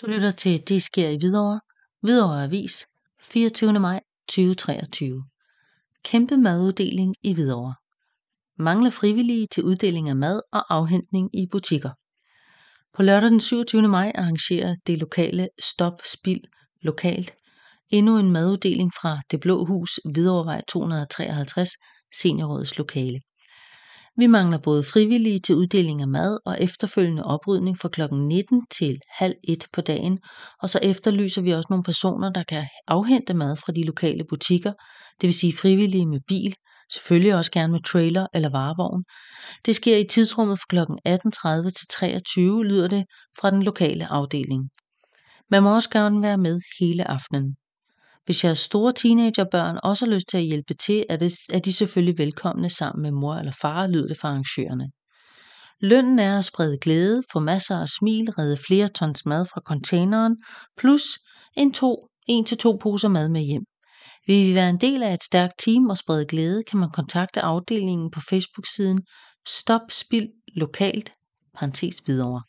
Du lytter til Det sker i Hvidovre. Hvidovre Avis, 24. maj 2023. Kæmpe maduddeling i Hvidovre. Mangler frivillige til uddeling af mad og afhentning i butikker. På lørdag den 27. maj arrangerer det lokale Stop Spild lokalt endnu en maduddeling fra Det Blå Hus, Hvidovrevej 253, Seniorrådets lokale. Vi mangler både frivillige til uddeling af mad og efterfølgende oprydning fra kl. 19 til halv 1 på dagen, og så efterlyser vi også nogle personer, der kan afhente mad fra de lokale butikker, det vil sige frivillige med bil, selvfølgelig også gerne med trailer eller varevogn. Det sker i tidsrummet fra kl. 18.30 til 23, lyder det fra den lokale afdeling. Man må også gerne være med hele aftenen. Hvis jeres store teenagerbørn også har lyst til at hjælpe til, er, det, er de selvfølgelig velkomne sammen med mor eller far, lyder det fra arrangørerne. Lønnen er at sprede glæde, få masser af smil, redde flere tons mad fra containeren, plus en, to, en til to poser mad med hjem. Vil vi være en del af et stærkt team og sprede glæde, kan man kontakte afdelingen på Facebook-siden Stop Spild Lokalt, parentes videre.